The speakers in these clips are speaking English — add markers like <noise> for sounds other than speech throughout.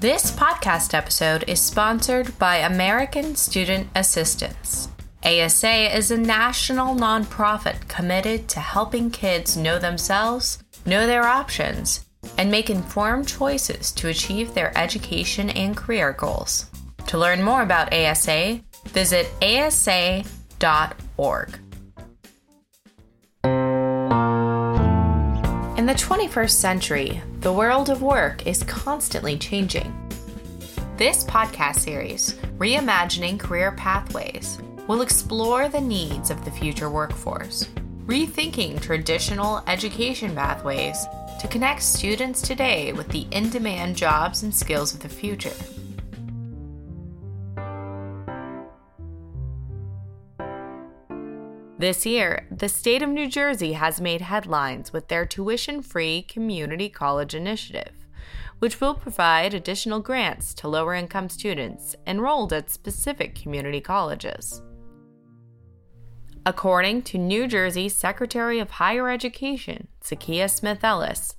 This podcast episode is sponsored by American Student Assistance. ASA is a national nonprofit committed to helping kids know themselves, know their options, and make informed choices to achieve their education and career goals. To learn more about ASA, visit asa.org. In the 21st century, the world of work is constantly changing. This podcast series, Reimagining Career Pathways, will explore the needs of the future workforce, rethinking traditional education pathways to connect students today with the in demand jobs and skills of the future. This year, the state of New Jersey has made headlines with their tuition free community college initiative, which will provide additional grants to lower income students enrolled at specific community colleges. According to New Jersey Secretary of Higher Education, Zakiya Smith Ellis,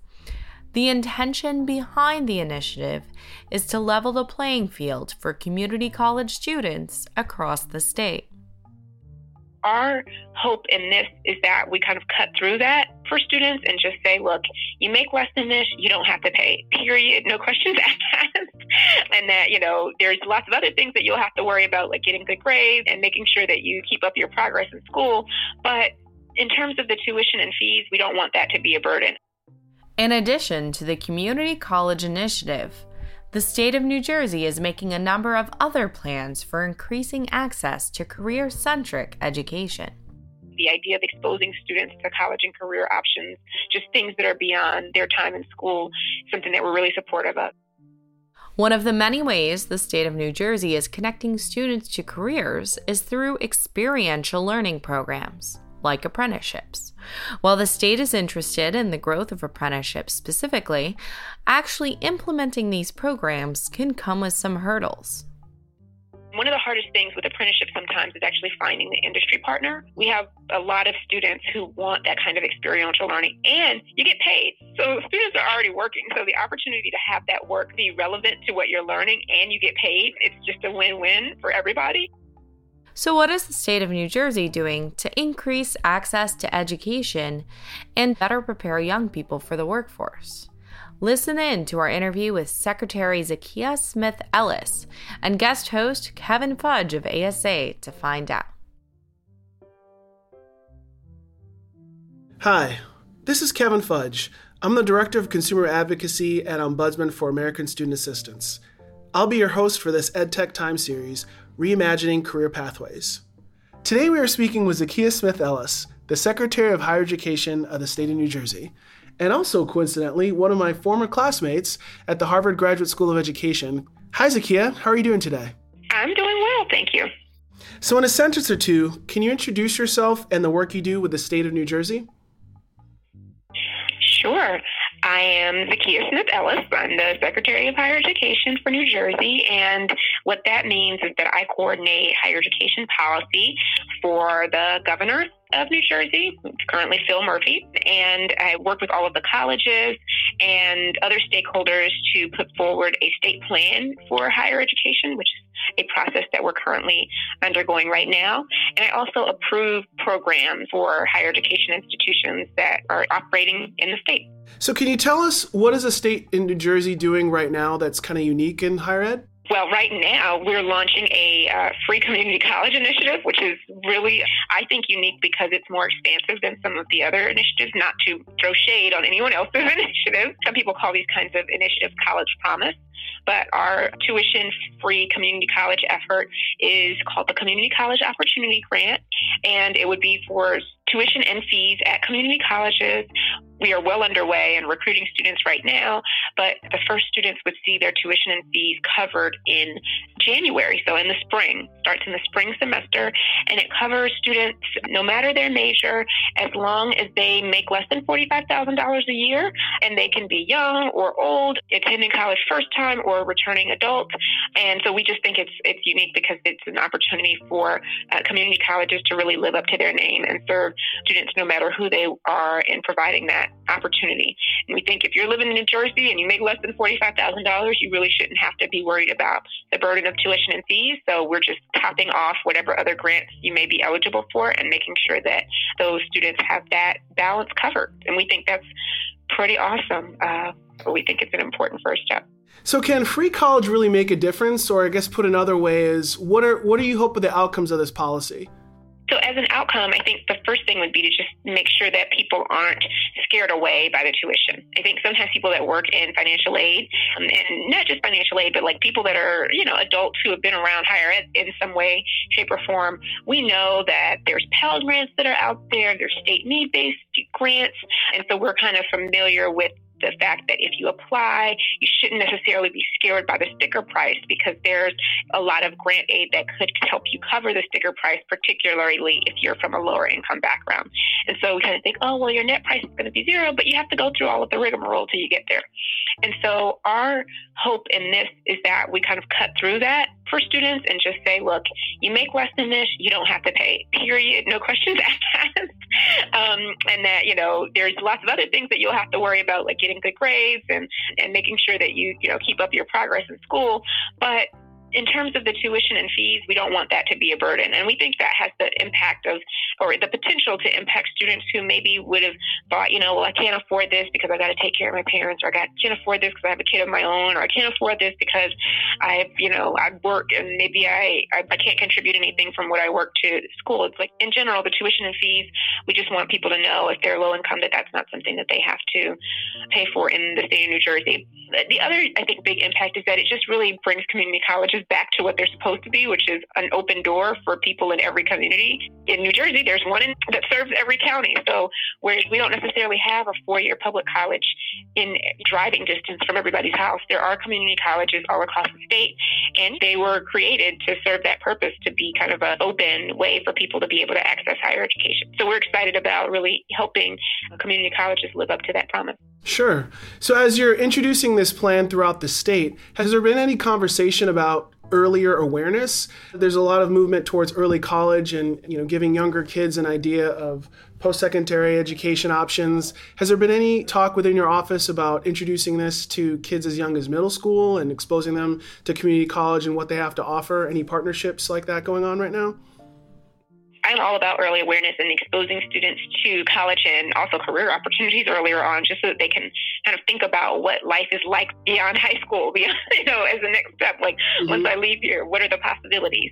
the intention behind the initiative is to level the playing field for community college students across the state our hope in this is that we kind of cut through that for students and just say, look, you make less than this, you don't have to pay, period, no <laughs> questions asked. and that, you know, there's lots of other things that you'll have to worry about, like getting good grades and making sure that you keep up your progress in school. But in terms of the tuition and fees, we don't want that to be a burden. In addition to the Community College Initiative, the state of New Jersey is making a number of other plans for increasing access to career centric education. The idea of exposing students to college and career options, just things that are beyond their time in school, something that we're really supportive of. One of the many ways the state of New Jersey is connecting students to careers is through experiential learning programs like apprenticeships. While the state is interested in the growth of apprenticeships specifically, actually implementing these programs can come with some hurdles. One of the hardest things with apprenticeships sometimes is actually finding the industry partner. We have a lot of students who want that kind of experiential learning and you get paid. So <laughs> students are already working. So the opportunity to have that work be relevant to what you're learning and you get paid, it's just a win win for everybody. So, what is the state of New Jersey doing to increase access to education and better prepare young people for the workforce? Listen in to our interview with Secretary Zakiya Smith Ellis and guest host Kevin Fudge of ASA to find out. Hi, this is Kevin Fudge. I'm the Director of Consumer Advocacy and Ombudsman for American Student Assistance. I'll be your host for this EdTech Time series Reimagining Career Pathways. Today we are speaking with Zakiya Smith Ellis, the Secretary of Higher Education of the state of New Jersey, and also coincidentally, one of my former classmates at the Harvard Graduate School of Education. Hi, Zakiya. How are you doing today? I'm doing well, thank you. So, in a sentence or two, can you introduce yourself and the work you do with the state of New Jersey? Sure. I am Zakiya Smith Ellis. I'm the Secretary of Higher Education for New Jersey. And what that means is that I coordinate higher education policy for the governor of New Jersey, currently Phil Murphy, and I work with all of the colleges and other stakeholders to put forward a state plan for higher education, which is a process that we're currently undergoing right now. And I also approve programs for higher education institutions that are operating in the state. So, can you tell us what is a state in New Jersey doing right now that's kind of unique in higher ed? Well, right now we're launching a uh, free community college initiative, which is really, I think, unique because it's more expansive than some of the other initiatives. Not to throw shade on anyone else's <laughs> initiative. Some people call these kinds of initiatives college promise but our tuition free community college effort is called the Community College Opportunity Grant, and it would be for tuition and fees at community colleges we are well underway and recruiting students right now, but the first students would see their tuition and fees covered in January. So in the spring, starts in the spring semester, and it covers students no matter their major, as long as they make less than $45,000 a year, and they can be young or old, attending college first time or returning adult. And so we just think it's it's unique because it's an opportunity for uh, community colleges to really live up to their name and serve students, no matter who they are, in providing that opportunity. And we think if you're living in New Jersey and you make less than $45,000, you really shouldn't have to be worried about the burden of tuition and fees. So we're just topping off whatever other grants you may be eligible for and making sure that those students have that balance covered. And we think that's pretty awesome. Uh, we think it's an important first step. So can free college really make a difference? Or I guess put another way is what are what do you hope are the outcomes of this policy? So, as an outcome, I think the first thing would be to just make sure that people aren't scared away by the tuition. I think sometimes people that work in financial aid, um, and not just financial aid, but like people that are, you know, adults who have been around higher ed in some way, shape, or form, we know that there's Pell grants that are out there, there's state need based grants. And so we're kind of familiar with the fact that if you apply, you shouldn't necessarily be scared by the sticker price because there's a lot of grant aid that could help you cover the sticker price, particularly if you're from a lower income background. And so we kind of think, oh, well, your net price is going to be zero, but you have to go through all of the rigmarole till you get there. And so our hope in this is that we kind of cut through that for students and just say, look, you make less than this, you don't have to pay, period, no questions <laughs> asked. um, and that, you know, there's lots of other things that you'll have to worry about, like getting good grades and, and making sure that you, you know, keep up your progress in school. But in terms of the tuition and fees, we don't want that to be a burden. And we think that has the impact of, or the potential to impact students who maybe would have thought, you know, well, I can't afford this because I got to take care of my parents, or I got, can't afford this because I have a kid of my own, or I can't afford this because I, you know, I work and maybe I, I, I can't contribute anything from what I work to school. It's like, in general, the tuition and fees, we just want people to know if they're low income that that's not something that they have to pay for in the state of New Jersey. The other, I think, big impact is that it just really brings community colleges back to what they're supposed to be, which is an open door for people in every community. In New Jersey, there's one in, that serves every county. So, whereas we don't necessarily have a four year public college in driving distance from everybody's house, there are community colleges all across the state, and they were created to serve that purpose to be kind of an open way for people to be able to access higher education. So, we're excited about really helping community colleges live up to that promise. Sure. So, as you're introducing this plan throughout the state, has there been any conversation about earlier awareness? There's a lot of movement towards early college and you know giving younger kids an idea of post-secondary education options. Has there been any talk within your office about introducing this to kids as young as middle school and exposing them to community college and what they have to offer? Any partnerships like that going on right now? I'm all about early awareness and exposing students to college and also career opportunities earlier on, just so that they can kind of think about what life is like beyond <laughs> high school, beyond, <laughs> you know, as the next step. Like mm-hmm. once I leave here, what are the possibilities?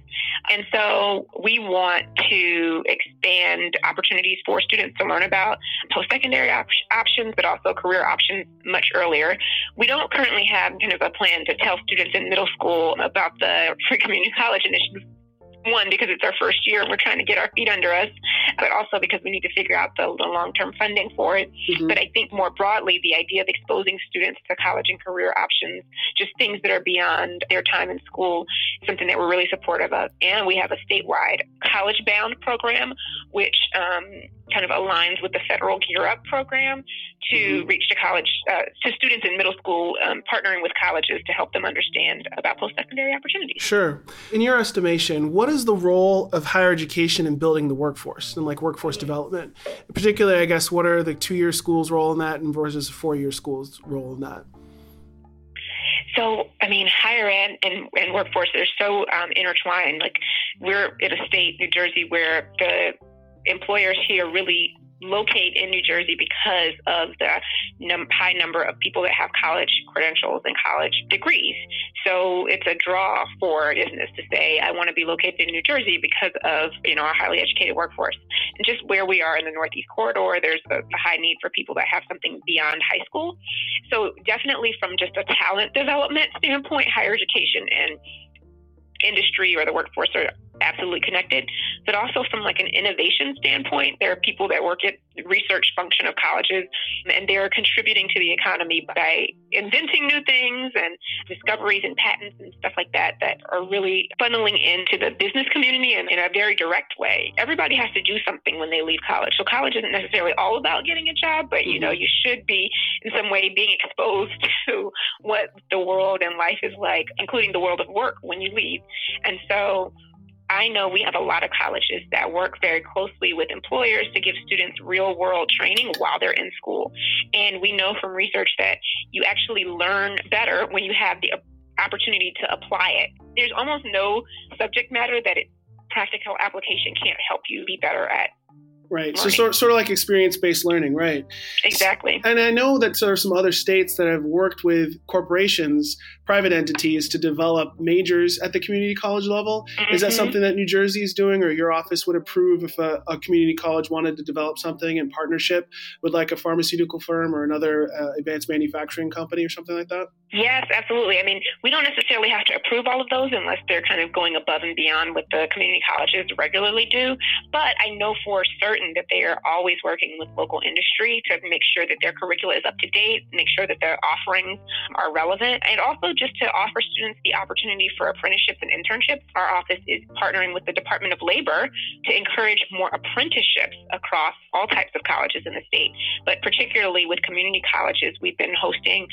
And so we want to expand opportunities for students to learn about post-secondary op- options, but also career options much earlier. We don't currently have kind of a plan to tell students in middle school about the free community <laughs> college initiative one because it's our first year and we're trying to get our feet under us, but also because we need to figure out the, the long term funding for it. Mm-hmm. But I think more broadly, the idea of exposing students to college and career options, just things that are beyond their time in school, something that we're really supportive of. And we have a statewide college bound program, which um, kind of aligns with the federal Gear Up program to mm-hmm. reach to college uh, to students in middle school, um, partnering with colleges to help them understand about post secondary opportunities. Sure. In your estimation, what is the role of higher education in building the workforce and like workforce mm-hmm. development? Particularly, I guess, what are the two year schools' role in that and versus four year schools' role in that? So, I mean, higher ed and, and workforce, they're so um, intertwined. Like, we're in a state, New Jersey, where the employers here really locate in New Jersey because of the num- high number of people that have college credentials and college degrees. So it's a draw for business to say, I want to be located in New Jersey because of, you know, our highly educated workforce. And just where we are in the Northeast corridor, there's a, a high need for people that have something beyond high school. So definitely from just a talent development standpoint, higher education and industry or the workforce are absolutely connected, but also from like an innovation standpoint, there are people that work at the research function of colleges and they're contributing to the economy by inventing new things and discoveries and patents and stuff like that that are really funneling into the business community in, in a very direct way. Everybody has to do something when they leave college. So college isn't necessarily all about getting a job, but you know, mm-hmm. you should be in some way being exposed <laughs> to what the world and life is like, including the world of work when you leave. And so I know we have a lot of colleges that work very closely with employers to give students real world training while they're in school. And we know from research that you actually learn better when you have the opportunity to apply it. There's almost no subject matter that it, practical application can't help you be better at. Right. Learning. So sort, sort of like experience based learning, right? Exactly. And I know that there are some other states that have worked with corporations, private entities, to develop majors at the community college level. Mm-hmm. Is that something that New Jersey is doing, or your office would approve if a, a, community college wanted to develop something in partnership with like a pharmaceutical firm or another uh, advanced manufacturing company or something like that? Yes, absolutely. I mean, we don't necessarily have to approve all of those unless they're kind of going above and beyond what the community colleges regularly do. But I know for certain that they are always working with local industry to make sure that their curricula is up to date, make sure that their offerings are relevant, and also just to offer students the opportunity for apprenticeships and internships. Our office is partnering with the Department of Labor to encourage more apprenticeships across all types of colleges in the state. But particularly with community colleges, we've been hosting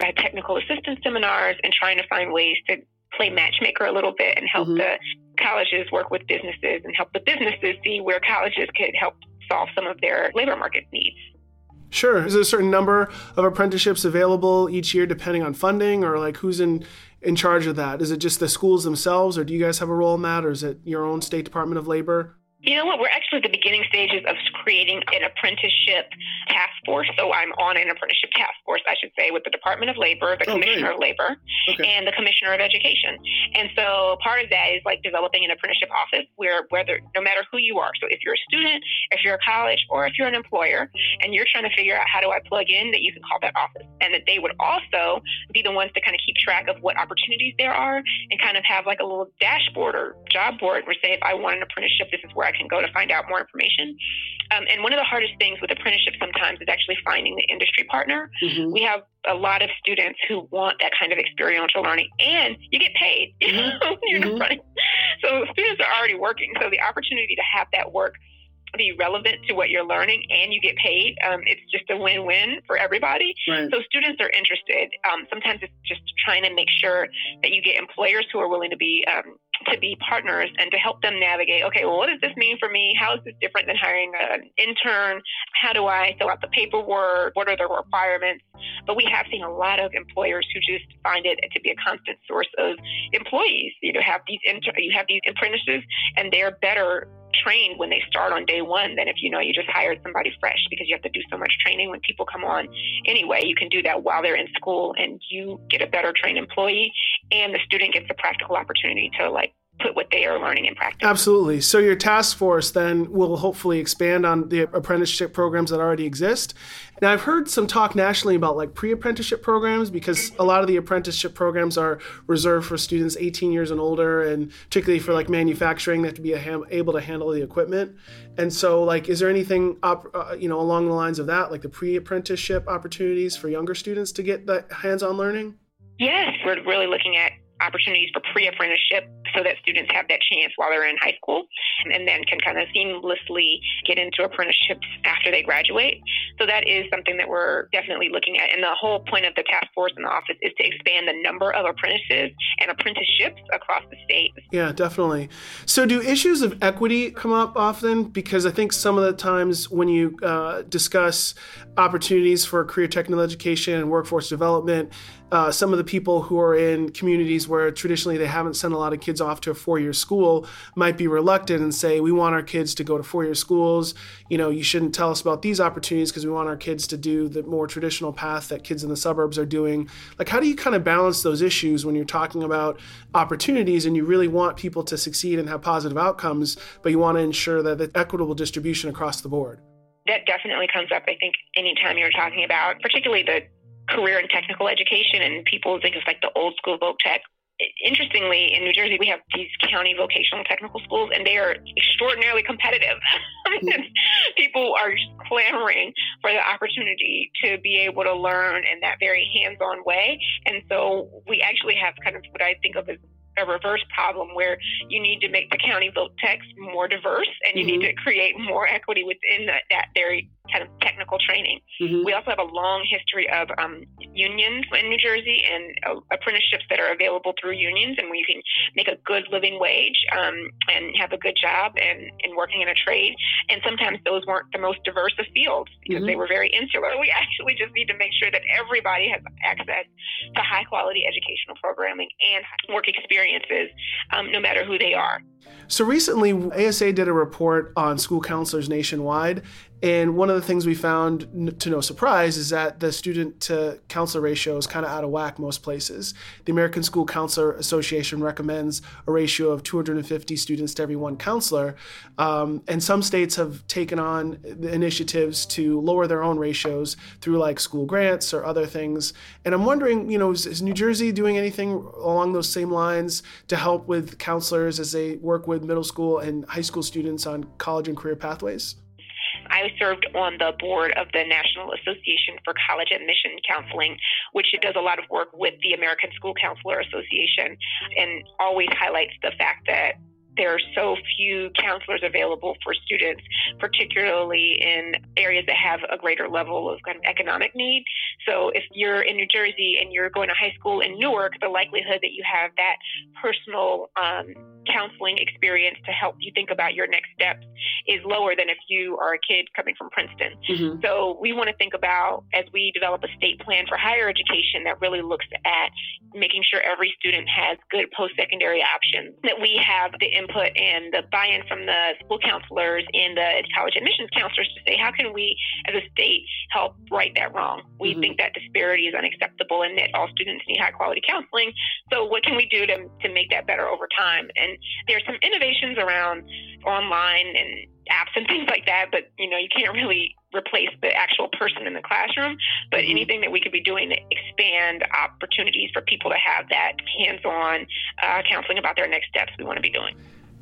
uh, technical assistance seminars and trying to find ways to play matchmaker a little bit and help mm-hmm. the colleges work with businesses and help the businesses see where colleges could help solve some of their labor market needs. Sure. Is there a certain number of apprenticeships available each year depending on funding or like who's in in charge of that? Is it just the schools themselves or do you guys have a role in that or is it your own state department of labor? You know what? We're actually at the beginning stages of creating an apprenticeship task force. So I'm on an apprenticeship task force, I should say, with the Department of Labor, the oh, Commissioner great. of Labor, okay. and the Commissioner of Education. And so part of that is like developing an apprenticeship office where whether no matter who you are, so if you're a student, if you're a college, or if you're an employer, and you're trying to figure out how do I plug in, that you can call that office, and that they would also be the ones to kind of keep track of what opportunities there are, and kind of have like a little dashboard or job board where say if I want an apprenticeship, this is where I I can go to find out more information. Um, and one of the hardest things with apprenticeship sometimes is actually finding the industry partner. Mm-hmm. We have a lot of students who want that kind of experiential learning, and you get paid. <laughs> Mm-hmm. you're mm-hmm. So students are already working. So the opportunity to have that work be relevant to what you're learning and you get paid. Um, it's just a win-win for everybody. Right. So students are interested. Um, sometimes it's just trying to make sure that you get employers who are willing to be um, to be partners and to help them navigate. Okay, well, what does this mean for me? How is this different than hiring an intern? How do I fill out the paperwork? What are the requirements? But we have seen a lot of employers who just find it to be a constant source of employees. You know, have these inter- you have these apprentices, and they're better trained when they start on day one than if you know you just hired somebody fresh because you have to do so much training when people come on. Anyway you can do that while they're in school and you get a better trained employee and the student gets a practical opportunity to like put what they are learning in practice. Absolutely. So your task force then will hopefully expand on the apprenticeship programs that already exist. Now I've heard some talk nationally about like pre-apprenticeship programs because a lot of the apprenticeship programs are reserved for students 18 years and older and particularly for like manufacturing they have to be able to handle the equipment. And so like is there anything up uh, you know along the lines of that like the pre-apprenticeship opportunities for younger students to get that hands-on learning? Yes, we're really looking at opportunities for pre-apprenticeship so that students have that chance while they're in high school and then can kind of seamlessly get into apprenticeships after they graduate. So that is something that we're definitely looking at. And the whole point of the task force in the office is to expand the number of apprentices and apprenticeships across the state. Yeah, definitely. So do issues of equity come up often? Because I think some of the times when you uh, discuss opportunities for career technical education and workforce development, uh, some of the people who are in communities where traditionally they haven't sent a lot of kids off to a four-year school might be reluctant and say we want our kids to go to four-year schools. You know you shouldn't tell us about these opportunities because we want our kids to do the more traditional path that kids in the suburbs are doing. Like how do you kind of balance those issues when you're talking about opportunities and you really want people to succeed and have positive outcomes but you want to ensure that the equitable distribution across the board? That definitely comes up i think anytime you're talking about particularly the career and technical education, and people think it's like the old school voc tech. Interestingly, in New Jersey, we have these county vocational technical schools, and they are extraordinarily competitive. <laughs> people are clamoring for the opportunity to be able to learn in that very hands on way. And so we actually have kind of what I think of as a reverse problem where you need to make the county voc techs more diverse and you mm-hmm. need to create more equity within that, that very kind of technical training. Mm-hmm. We also have a long history of um, unions in New Jersey and uh, apprenticeships that are available through unions, and where you can make a good living wage um, and have a good job and, and working in a trade. And sometimes those weren't the most diverse of fields because mm-hmm. they were very insular. <laughs> We actually just need to make sure that everybody has access to high quality educational programming and work experiences, um, no matter who they are. So recently, ASA did a report on school counselors nationwide, and one of the things we found, to no surprise, is that the student to counselor ratio is kind of out of whack most places. The American School Counselor Association recommends a ratio of 250 students to every one counselor. Um, and some states have taken on initiatives to lower their own ratios through like school grants or other things. And I'm wondering, you know, is, is New Jersey doing anything along those same lines to help with counselors as they work with middle school and high school students on college and career pathways? I served on the board of the National Association for College Admission Counseling, which does a lot of work with the American School Counselor Association and always highlights the fact that there are so few counselors available for students, particularly in areas that have a greater level of kind of economic need. So if you're in New Jersey and you're going to high school in Newark, the likelihood that you have that personal um, counseling experience to help you think about your next steps is lower than if you are a kid coming from Princeton. Mm-hmm. So we want to think about as we develop a state plan for higher education that really looks at making sure every student has good post-secondary options, that we have the input and the buy-in from the school counselors and the college admissions counselors to say, how can we as a state help right that wrong? We mm-hmm. think that disparity is unacceptable and that all students need high quality counseling. So what can we do to, to make that better over time? And there's some innovations around online and apps <laughs> and things like that, but you know, you can't really replace the actual person in the classroom. But mm-hmm. anything that we could be doing to expand opportunities for people to have that hands-on uh, counseling about their next steps, we want to be doing.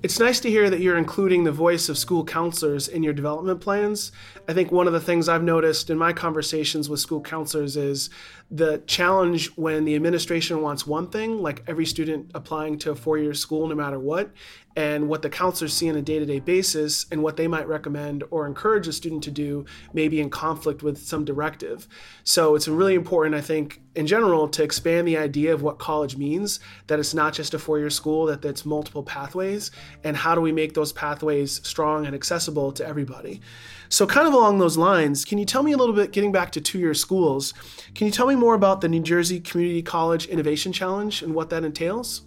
It's nice to hear that you're including the voice of school counselors in your development plans. I think one of the things I've noticed in my conversations with school counselors is the challenge when the administration wants one thing, like every student applying to a four year school, no matter what, and what the counselors see on a day to day basis and what they might recommend or encourage a student to do may be in conflict with some directive. So it's really important, I think, in general, to expand the idea of what college means, that it's not just a four year school, that it's multiple pathways, and how do we make those pathways strong and accessible to everybody. So, kind of along those lines, can you tell me a little bit, getting back to two year schools, can you tell me more about the New Jersey Community College Innovation Challenge and what that entails?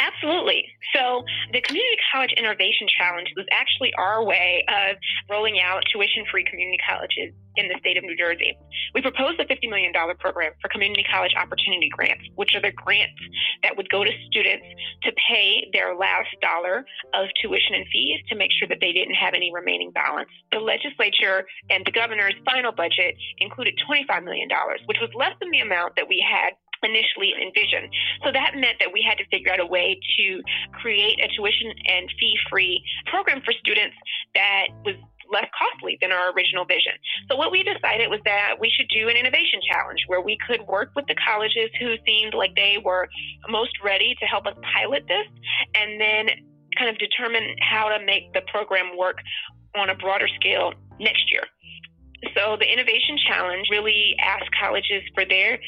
Absolutely. So, the Community College Innovation Challenge was actually our way of rolling out tuition free community colleges in the state of New Jersey. We proposed a $50 million program for community college opportunity grants, which are the grants that would go to students to pay their last dollar of tuition and fees to make sure that they didn't have any remaining balance. The legislature and the governor's final budget included $25 million, which was less than the amount that we had initially envisioned. So that meant that we had to figure out a way to create a tuition and fee free program for students that was less costly than our original vision. So what we decided was that we should do an innovation challenge where we could work with the colleges who seemed like they were most ready to help us pilot this and then kind of determine how to make the program work on a broader scale next year. So the innovation challenge really asked colleges for their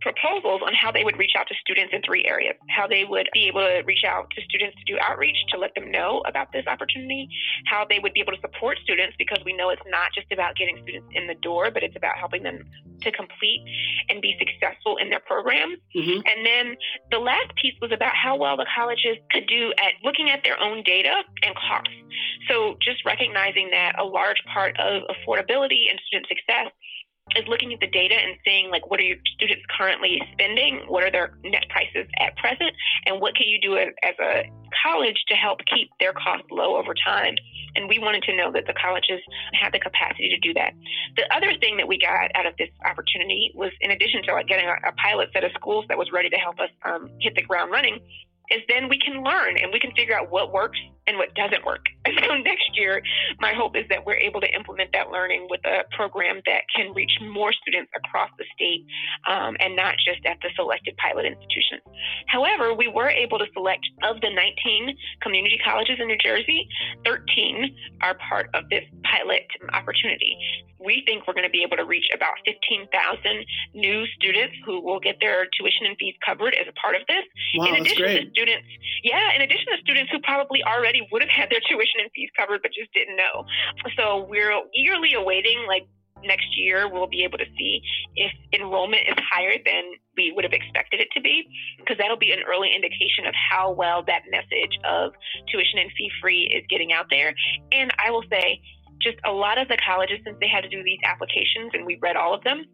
proposals on how they would reach out to students in three areas how they would be able to reach out to students to do outreach to let them know about this opportunity, how they would be able to support students because we know it's not just about getting students in the door, but it's about helping them to complete and be successful in their programs. Mm-hmm. And then the last piece was about how well the colleges could do at looking at their own data and costs. So just recognizing that a large part of affordability and student success is looking at the data and seeing like what are your students currently spending, what are their net prices at present, and what can you do as, a college to help keep their costs low over time. And we wanted to know that the colleges had the capacity to do that. The other thing that we got out of this opportunity was, in addition to like getting a, a pilot set of schools that was ready to help us um, hit the ground running, is then we can learn and we can figure out what works and what doesn't work. <laughs> And so next year, my hope is that we're able to implement that learning with a program that can reach more students across the state um, and not just at the selected pilot institutions. However, we were able to select of the 19 community colleges in New Jersey, 13 are part of this pilot opportunity we think we're going to be able to reach about 15,000 new students who will get their tuition and fees covered as a part of this. Wow, in addition to students, yeah, in addition to students who probably already would have had their tuition and fees covered but just didn't know. So we're eagerly awaiting like next year we'll be able to see if enrollment is higher than we would have expected it to be because that'll be an early indication of how well that message of tuition and fee free is getting out there and i will say just a lot of the colleges, since they had to do these applications and we read all of them,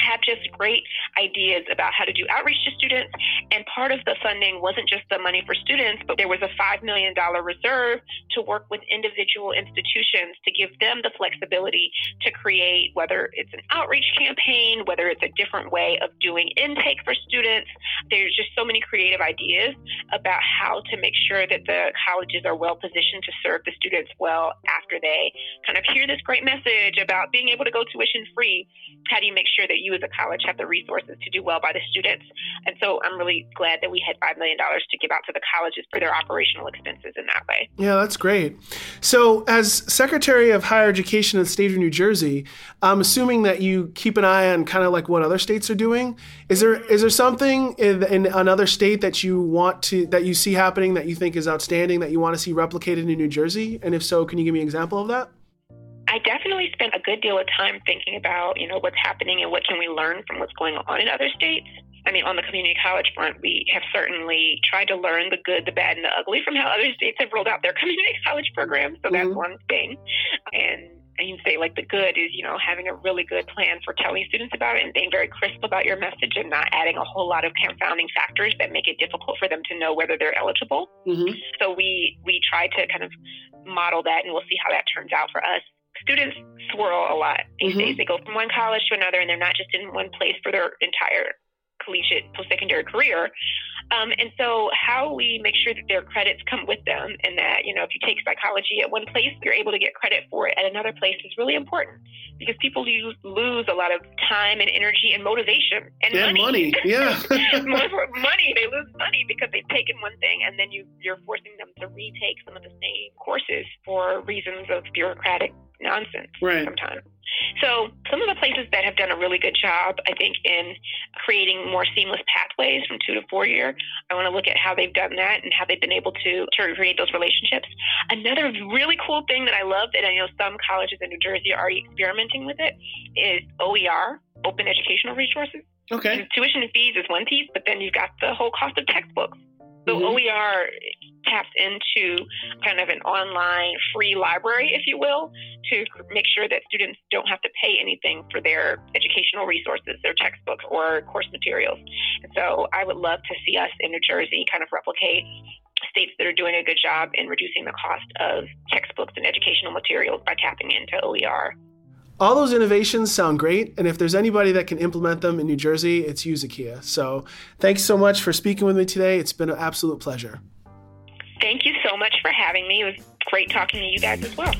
have just great ideas about how to do outreach to students. And part of the funding wasn't just the money for students, but there was a $5 million reserve to work with individual institutions to give them the flexibility to create, whether it's an outreach campaign, whether it's a different way of doing intake for students. There's just so many creative ideas about how to make sure that the colleges are well positioned to serve the students well after they kind of hear this great message about being able to go tuition free. How do you make sure that you as a college have the resources to do well by the students. And so I'm really glad that we had $5 million to give out to the colleges for their operational expenses in that way. Yeah, that's great. So, as Secretary of Higher Education in the state of New Jersey, I'm assuming that you keep an eye on kind of like what other states are doing. Is there is there something in, in another state that you want to that you see happening that you think is outstanding that you want to see replicated in New Jersey? And if so, can you give me an example of that? I definitely spent a good deal of time thinking about, you know, what's happening and what can we learn from what's going on in other states. I mean, on the community college front, we have certainly tried to learn the good, the bad, and the ugly from how <laughs> other states have rolled out their <laughs> community college programs. So that's mm-hmm. one thing. And and you say like the good is you know having a really good plan for telling students about it and being very crisp about your message and not adding a whole lot of confounding factors that make it difficult for them to know whether they're eligible mm-hmm. so we we try to kind of model that and we'll see how that turns out for us students swirl a lot these mm-hmm. days. They go from one college to another, and they're not just in one place for their entire collegiate post-secondary career. Um, and so how we make sure that their credits come with them and that, you know, if you take psychology at one place, you're able to get credit for it at another place is really important because people lose, lose a lot of time and energy and motivation and <laughs> yeah, money. money. Yeah. money. They lose money because they've taken one thing and then you, you're forcing them to retake some of the same courses for reasons of bureaucratic nonsense right. sometimes. So, some of the places that have done a really good job, I think, in creating more seamless pathways from two to four I want to look at how they've done that and how they've been able to, to create those relationships. Another really cool thing that I love, and I know some colleges in New Jersey are already experimenting with it, is OER, Open Educational Resources. Okay. And tuition and fees is one piece, but then you've got the whole cost of textbooks. So mm-hmm. OER taps into kind of an online free library, if you will, to make sure that students don't have to pay anything for their educational resources, their textbooks, or course materials. And so I would love to see us in New Jersey kind of replicate states that are doing a good job in reducing the cost of textbooks and educational materials by tapping into OER. All those innovations sound great, and if there's anybody that can implement them in New Jersey, it's you, Zakiya. So thanks so much for speaking with me today. It's been an absolute pleasure. Thank you so much for having me. It was great talking to you guys as well.